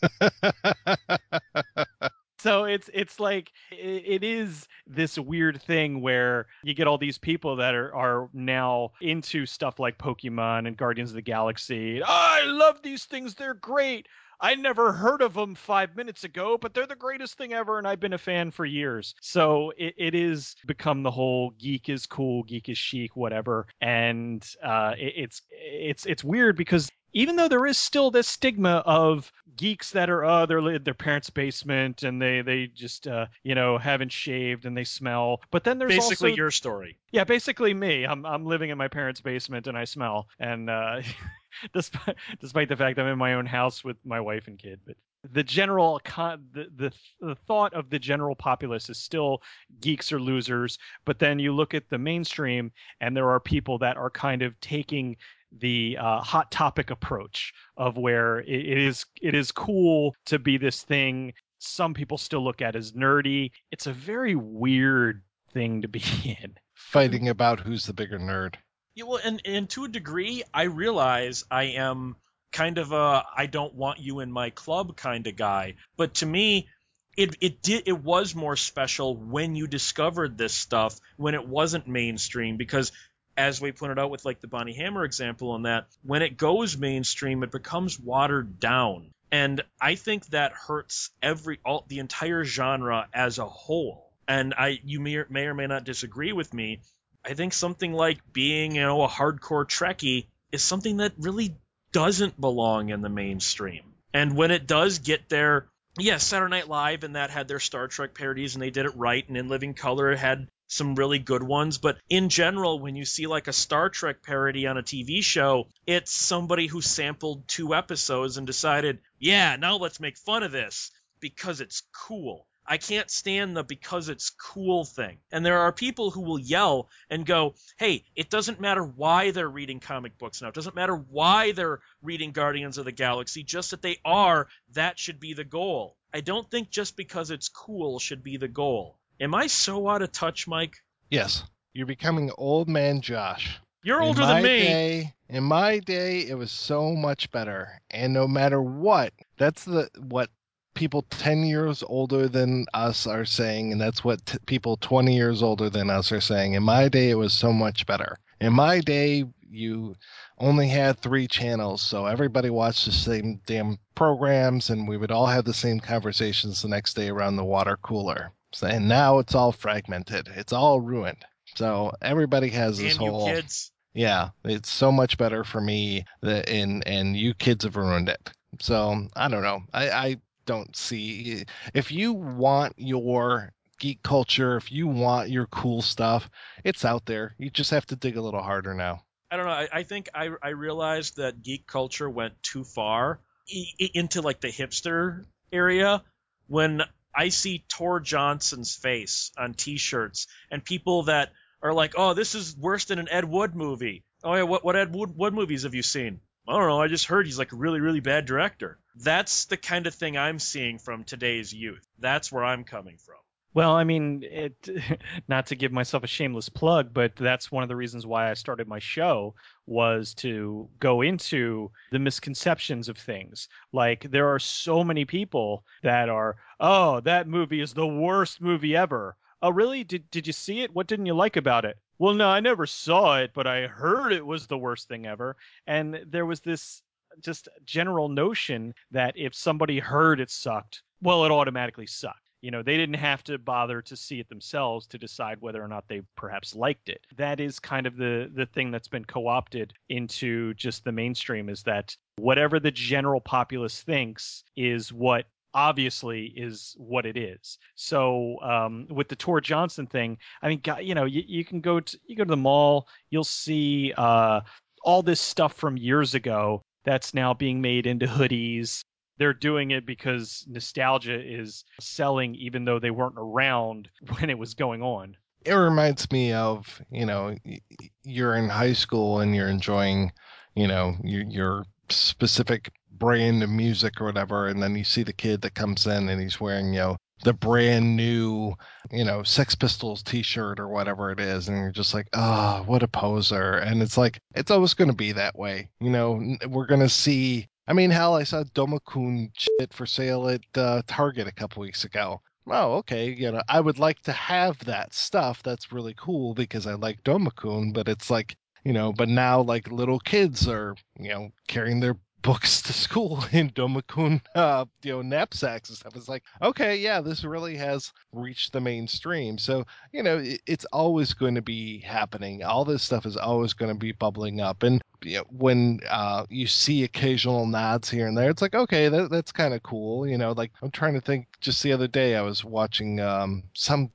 so it's it's like it, is this weird thing where you get all these people that are are now into stuff like Pokemon and Guardians of the Galaxy. I love these things; they're great. I never heard of them five minutes ago, but they're the greatest thing ever, and I've been a fan for years. So it, it is become the whole geek is cool, geek is chic, whatever, and uh, it, it's it's it's weird because even though there is still this stigma of geeks that are uh they're in their parents' basement and they they just uh you know haven't shaved and they smell, but then there's Basically, also your story. yeah basically me. I'm I'm living in my parents' basement and I smell and uh despite despite the fact I'm in my own house with my wife and kid, but the general con- the, the the thought of the general populace is still geeks are losers but then you look at the mainstream and there are people that are kind of taking the uh, hot topic approach of where it, it is it is cool to be this thing some people still look at as nerdy it's a very weird thing to be in Fighting about who's the bigger nerd. Yeah, well, and, and to a degree, I realize I am kind of a I don't want you in my club kind of guy. But to me, it it did it was more special when you discovered this stuff when it wasn't mainstream because as we pointed out with like the Bonnie Hammer example on that, when it goes mainstream, it becomes watered down. And I think that hurts every all the entire genre as a whole. And I you may or, may or may not disagree with me. I think something like being, you know, a hardcore Trekkie is something that really doesn't belong in the mainstream. And when it does get there, yes, Saturday Night Live and that had their Star Trek parodies and they did it right, and In Living Color had some really good ones. But in general, when you see like a Star Trek parody on a TV show, it's somebody who sampled two episodes and decided, yeah, now let's make fun of this because it's cool. I can't stand the because it's cool thing. And there are people who will yell and go, hey, it doesn't matter why they're reading comic books now. It doesn't matter why they're reading Guardians of the Galaxy, just that they are, that should be the goal. I don't think just because it's cool should be the goal. Am I so out of touch, Mike? Yes, you're becoming old man Josh. You're in older than me. Day, in my day, it was so much better, and no matter what, that's the what people 10 years older than us are saying, and that's what t- people 20 years older than us are saying. In my day, it was so much better. In my day, you only had three channels, so everybody watched the same damn programs, and we would all have the same conversations the next day around the water cooler. And now it's all fragmented. It's all ruined. So everybody has this you whole kids. yeah, it's so much better for me that and and you kids have ruined it. So I don't know. I, I don't see if you want your geek culture, if you want your cool stuff, it's out there. You just have to dig a little harder now. I don't know. I, I think I, I realized that geek culture went too far into like the hipster area when I see Tor Johnson's face on T-shirts and people that are like, "Oh, this is worse than an Ed Wood movie." Oh yeah, what what Ed Wood, Wood movies have you seen? I don't know. I just heard he's like a really really bad director. That's the kind of thing I'm seeing from today's youth. That's where I'm coming from. Well, I mean, it not to give myself a shameless plug, but that's one of the reasons why I started my show was to go into the misconceptions of things. Like there are so many people that are, "Oh, that movie is the worst movie ever." Oh, really? Did did you see it? What didn't you like about it? Well, no, I never saw it, but I heard it was the worst thing ever. And there was this just general notion that if somebody heard it sucked, well, it automatically sucked. You know, they didn't have to bother to see it themselves to decide whether or not they perhaps liked it. That is kind of the the thing that's been co-opted into just the mainstream is that whatever the general populace thinks is what obviously is what it is. So um, with the Tor Johnson thing, I mean, you know, you, you can go to you go to the mall, you'll see uh, all this stuff from years ago that's now being made into hoodies. They're doing it because nostalgia is selling, even though they weren't around when it was going on. It reminds me of, you know, you're in high school and you're enjoying, you know, your, your specific brand of music or whatever, and then you see the kid that comes in and he's wearing, you know, the brand new, you know, Sex Pistols t-shirt or whatever it is, and you're just like, oh, what a poser. And it's like, it's always going to be that way. You know, we're going to see. I mean, hell, I saw Domo-kun shit for sale at uh, Target a couple weeks ago. Oh, okay. You know, I would like to have that stuff. That's really cool because I like Domo-kun, but it's like, you know, but now like little kids are, you know, carrying their books to school in Domo-kun, uh, you know, knapsacks and stuff. It's like, okay, yeah, this really has reached the mainstream. So, you know, it, it's always going to be happening. All this stuff is always going to be bubbling up. And you know, when uh, you see occasional nods here and there, it's like, okay, that, that's kind of cool. You know, like I'm trying to think. Just the other day, I was watching um, some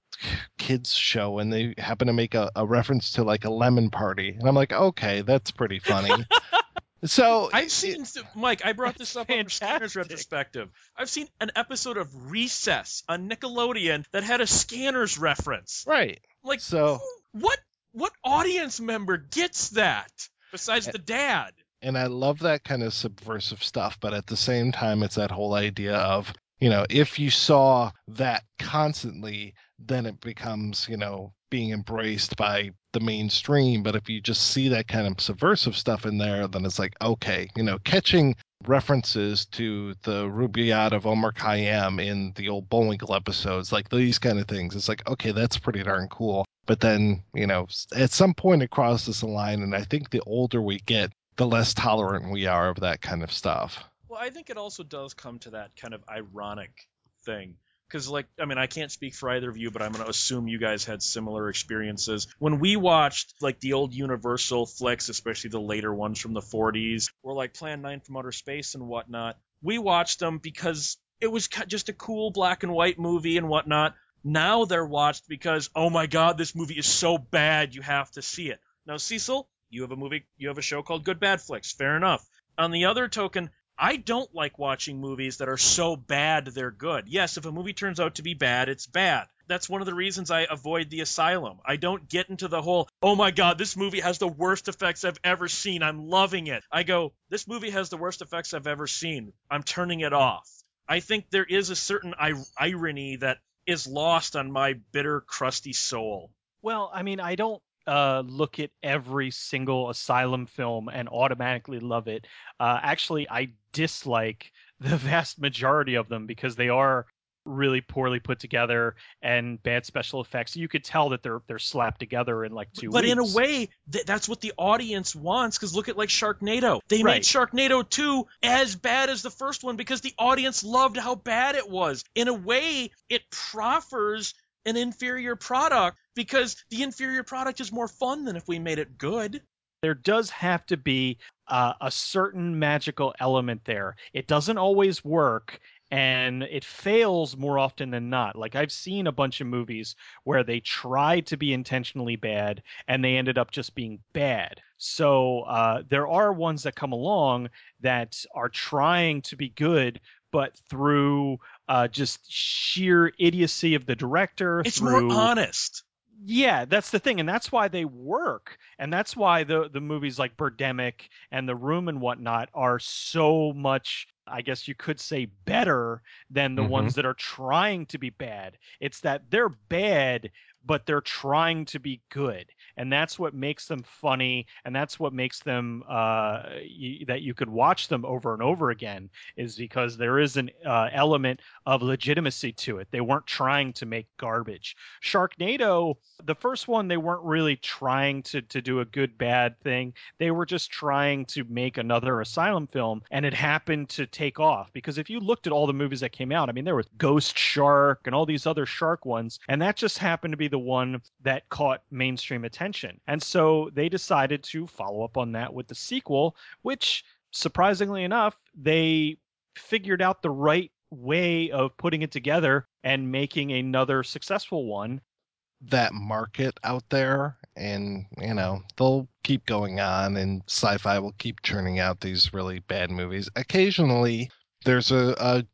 kids show, and they happen to make a, a reference to like a lemon party, and I'm like, okay, that's pretty funny. so I've seen Mike. I brought this up on. Scanner's retrospective. I've seen an episode of Recess on Nickelodeon that had a Scanners reference. right. Like, So what what audience member gets that besides the dad? and I love that kind of subversive stuff, but at the same time, it's that whole idea of, you know, if you saw that constantly, then it becomes, you know, being embraced by the mainstream. But if you just see that kind of subversive stuff in there, then it's like, okay, you know, catching references to the Rubaiyat of Omar Khayyam in the old Bullwinkle episodes, like these kind of things. It's like, okay, that's pretty darn cool. But then, you know, at some point it crosses the line, and I think the older we get, the less tolerant we are of that kind of stuff. Well, I think it also does come to that kind of ironic thing. Because, like, I mean, I can't speak for either of you, but I'm going to assume you guys had similar experiences. When we watched, like, the old Universal flicks, especially the later ones from the 40s, or like Plan 9 from Outer Space and whatnot, we watched them because it was just a cool black and white movie and whatnot. Now they're watched because, oh my god, this movie is so bad, you have to see it. Now, Cecil, you have a movie, you have a show called Good Bad Flicks. Fair enough. On the other token, I don't like watching movies that are so bad they're good. Yes, if a movie turns out to be bad, it's bad. That's one of the reasons I avoid The Asylum. I don't get into the whole, oh my god, this movie has the worst effects I've ever seen. I'm loving it. I go, this movie has the worst effects I've ever seen. I'm turning it off. I think there is a certain ir- irony that is lost on my bitter, crusty soul. Well, I mean, I don't uh, look at every single Asylum film and automatically love it. Uh, actually, I dislike the vast majority of them because they are really poorly put together and bad special effects. You could tell that they're they're slapped together in like two But weeks. in a way, th- that's what the audience wants. Because look at like Sharknado. They Right. made Sharknado 2 as bad as the first one because the audience loved how bad it was. In a way, it proffers an inferior product because the inferior product is more fun than if we made it good. there does have to be uh, a certain magical element there. It doesn't always work and it fails more often than not. Like I've seen a bunch of movies where they tried to be intentionally bad and they ended up just being bad. So uh, there are ones that come along that are trying to be good, but through uh, just sheer idiocy of the director, It's through more honest. yeah, that's the thing, and that's why they work, and that's why the the movies like Birdemic and The Room and whatnot are so much, I guess you could say, better than the Mhm. ones that are trying to be bad. It's that they're bad, but they're trying to be good, and that's what makes them funny, and that's what makes them uh, y- that you could watch them over and over again, is because there is an uh, element of legitimacy to it. They weren't trying to make garbage. Sharknado, the first one, they weren't really trying to to do a good bad thing. They were just trying to make another asylum film, and it happened to take off. Because if you looked at all the movies that came out, I mean, there was Ghost Shark and all these other shark ones, and that just happened to be the one that caught mainstream attention. And so they decided to follow up on that with the sequel, which surprisingly enough, they figured out the right way of putting it together and making another successful one. that market out there and you know they'll keep going on and sci-fi will keep churning out these really bad movies occasionally there's a, a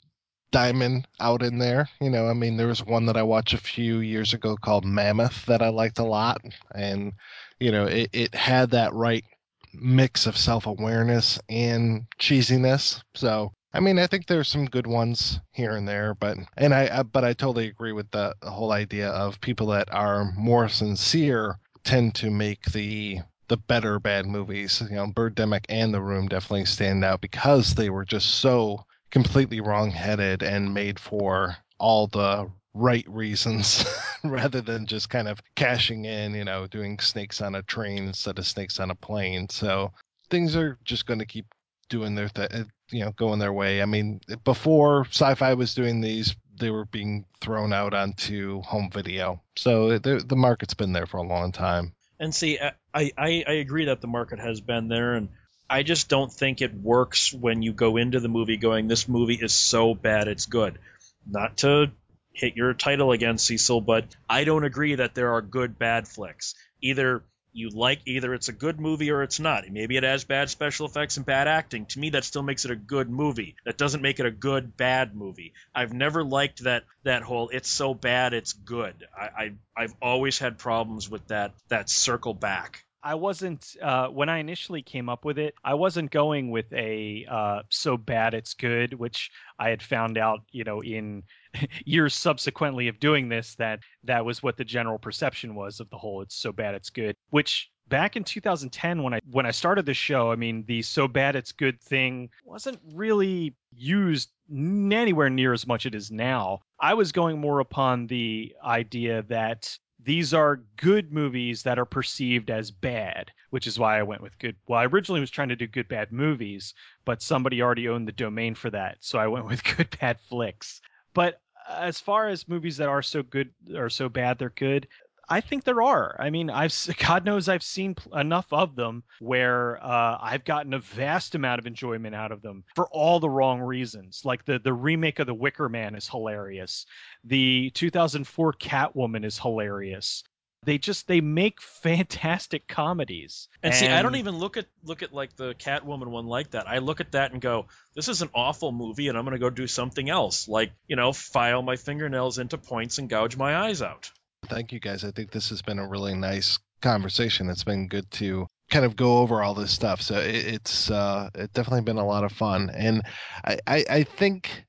diamond out in there. You know i mean there was one that i watched a few years ago called mammoth that i liked a lot. And you know it, it had that right mix of self-awareness and cheesiness. So I mean, I think there's some good ones here and there, but and I, I but I totally agree with the, the whole idea of people that are more sincere tend to make the the better bad movies. You know, Birdemic and The Room definitely stand out because they were just so completely wrong-headed and made for all the right reasons rather than just kind of cashing in, you know, doing snakes on a train instead of snakes on a plane. So things are just going to keep doing their th- uh, you know going their way. I mean before sci-fi was doing these they were being thrown out onto home video. So the the market's been there for a long time. And see, I, I, I agree that the market has been there, and I just don't think it works when you go into the movie going, this movie is so bad it's good. Not to hit your title again, Cecil, but I don't agree that there are good bad flicks. Either you like, either it's a good movie or it's not. Maybe it has bad special effects and bad acting. To me, that still makes it a good movie. That doesn't make it a good bad movie. I've never liked that that whole "it's so bad it's good." I, I I've always had problems with that that circle back. I wasn't uh, when I initially came up with it. I wasn't going with a uh, so bad it's good, which I had found out, you know, in years subsequently of doing this that that was what the general perception was of the whole it's so bad it's good. Which back in 2010 when I when I started the show, I mean the so bad it's good thing wasn't really used anywhere near as much as it is now. I was going more upon the idea that these are good movies that are perceived as bad, which is why I went with good. Well, I originally was trying to do good bad movies, but somebody already owned the domain for that, so I went with good bad flicks. But uh, as far as movies that are so good or so bad they're good, I think there are. I mean, I've God knows I've seen enough of them where uh, I've gotten a vast amount of enjoyment out of them for all the wrong reasons. Like the the remake of The Wicker Man is hilarious. The 2004 Catwoman is hilarious they just they make fantastic comedies. And, and, see, I don't even look at look at like the Catwoman one like that. I look at that and go, "This is an awful movie, and I'm going to go do something else, like you know, file my fingernails into points and gouge my eyes out." Thank you guys. I think this has been a really nice conversation. It's been good to kind of go over all this stuff. So it, it's uh, definitely been a lot of fun, and I, I, I think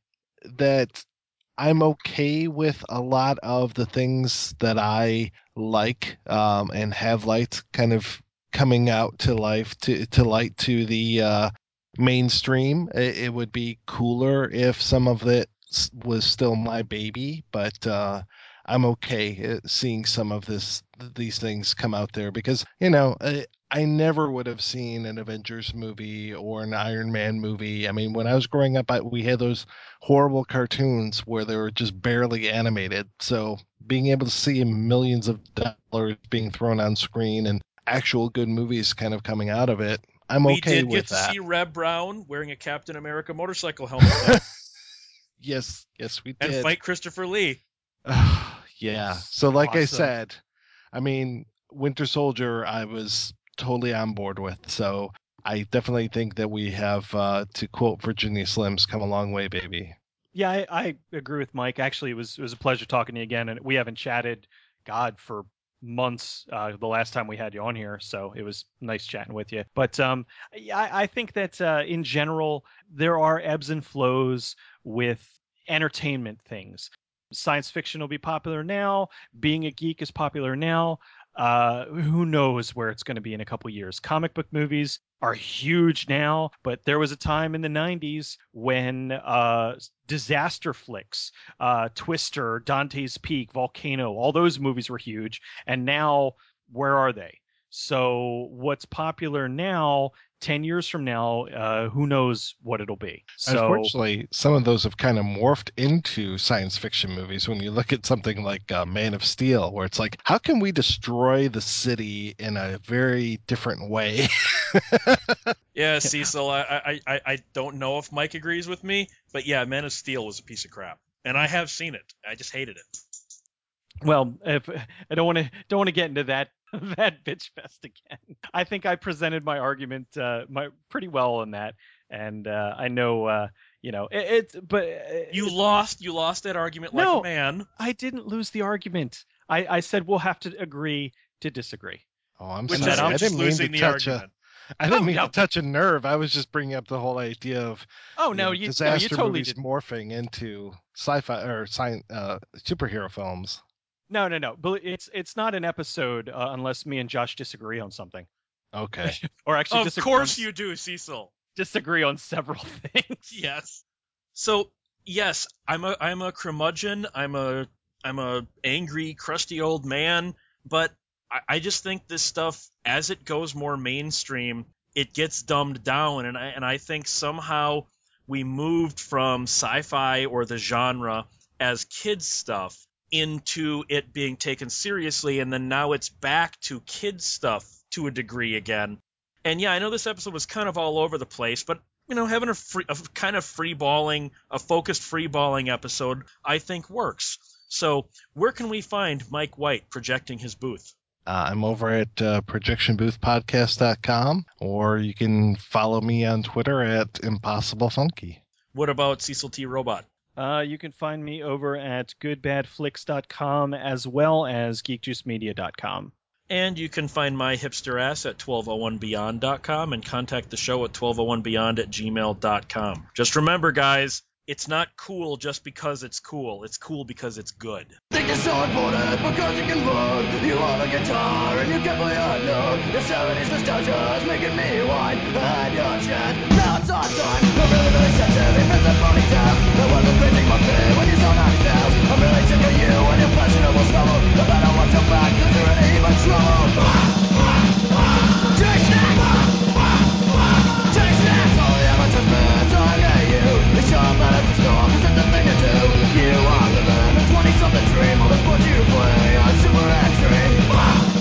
that I'm okay with a lot of the things that I like um, and have liked kind of coming out to life to to light to the uh, mainstream. It, it, would be cooler if some of it was still my baby, but uh, I'm okay uh, seeing some of this these things come out there because you know I, I never would have seen an Avengers movie or an Iron Man movie. I mean, when I was growing up, I, we had those horrible cartoons where they were just barely animated. So being able to see millions of dollars being thrown on screen and actual good movies kind of coming out of it, I'm we okay with that. We did get to see Reb Brown wearing a Captain America motorcycle helmet. yes, yes, we did. And fight Christopher Lee. yeah. So, like awesome. I said, I mean, Winter Soldier, I was totally on board with. So, I definitely think that we have, uh, to quote Virginia Slims, come a long way, baby. Yeah, I, I agree with Mike. Actually, it was it was a pleasure talking to you again, and we haven't chatted, God, for months uh, the last time we had you on here so it was nice chatting with you but um, I, I think that uh, in general there are ebbs and flows with entertainment things science fiction will be popular now. Being a geek is popular now. Uh, who knows where it's going to be in a couple years? Comic book movies are huge now, but there was a time in the 90s when uh, disaster flicks, uh, Twister, Dante's Peak, Volcano, all those movies were huge. And now, where are they? So, what's popular now 10 years from now, uh, who knows what it'll be. So, Unfortunately, some of those have kind of morphed into science fiction movies when you look at something like uh, Man of Steel, where it's like, how can we destroy the city in a very different way? yeah, Cecil, I, I, I don't know if Mike agrees with me, but yeah, Man of Steel was a piece of crap. And I have seen it. I just hated it. Well, if I don't want to don't want to get into that that bitch fest again. I think I presented my argument uh, my pretty well on that, and uh, I know uh, you know it. it but uh, you lost. You lost that argument like no, a man. I didn't lose the argument. I, I said we'll have to agree to disagree. Oh, I'm Which sorry. I didn't mean to touch argument. a. I didn't oh, mean no. to touch a nerve. I was just bringing up the whole idea of oh no, you, know, disaster no, you totally movies did. morphing into sci-fi or science uh, superhero films. No, no, no. But it's it's not an episode uh, unless me and Josh disagree on something. Okay. or actually, of course on, you do, Cecil. Disagree on several things. yes. So yes, I'm a I'm a curmudgeon. I'm a I'm a angry, crusty old man. But I, I just think this stuff, as it goes more mainstream, it gets dumbed down, and I and I think somehow we moved from sci-fi or the genre as kids stuff into it being taken seriously, and then now it's back to kids stuff to a degree again. And yeah, I know this episode was kind of all over the place, but you know, having a, free, a kind of free balling, a focused free balling episode, I think works. So, where can we find Mike White projecting his booth? Uh, I'm over at uh, projectionboothpodcast.com, or you can follow me on Twitter at Impossible Funky. What about Cecil T. Robot? Uh, you can find me over at goodbadflix.com as well as geekjuicemedia.com. And you can find my hipster ass at 1201beyond.com and contact the show at 1201beyond at gmail.com. Just remember, guys, it's not cool just because it's cool. It's cool because it's good. Think you're so important because you can vote. You want a guitar and you can play a note. The 70s nostalgia is making me whine behind your chin. Now it's our time. I'm really, really sensitive. It's a ponytail. That was a crazy must be when you saw 90 I'm really sick of you and your fashionable stubble. I better watch your back cause you're in even trouble. you are the man The 20 something dream, all the part you play. A super extreme ah!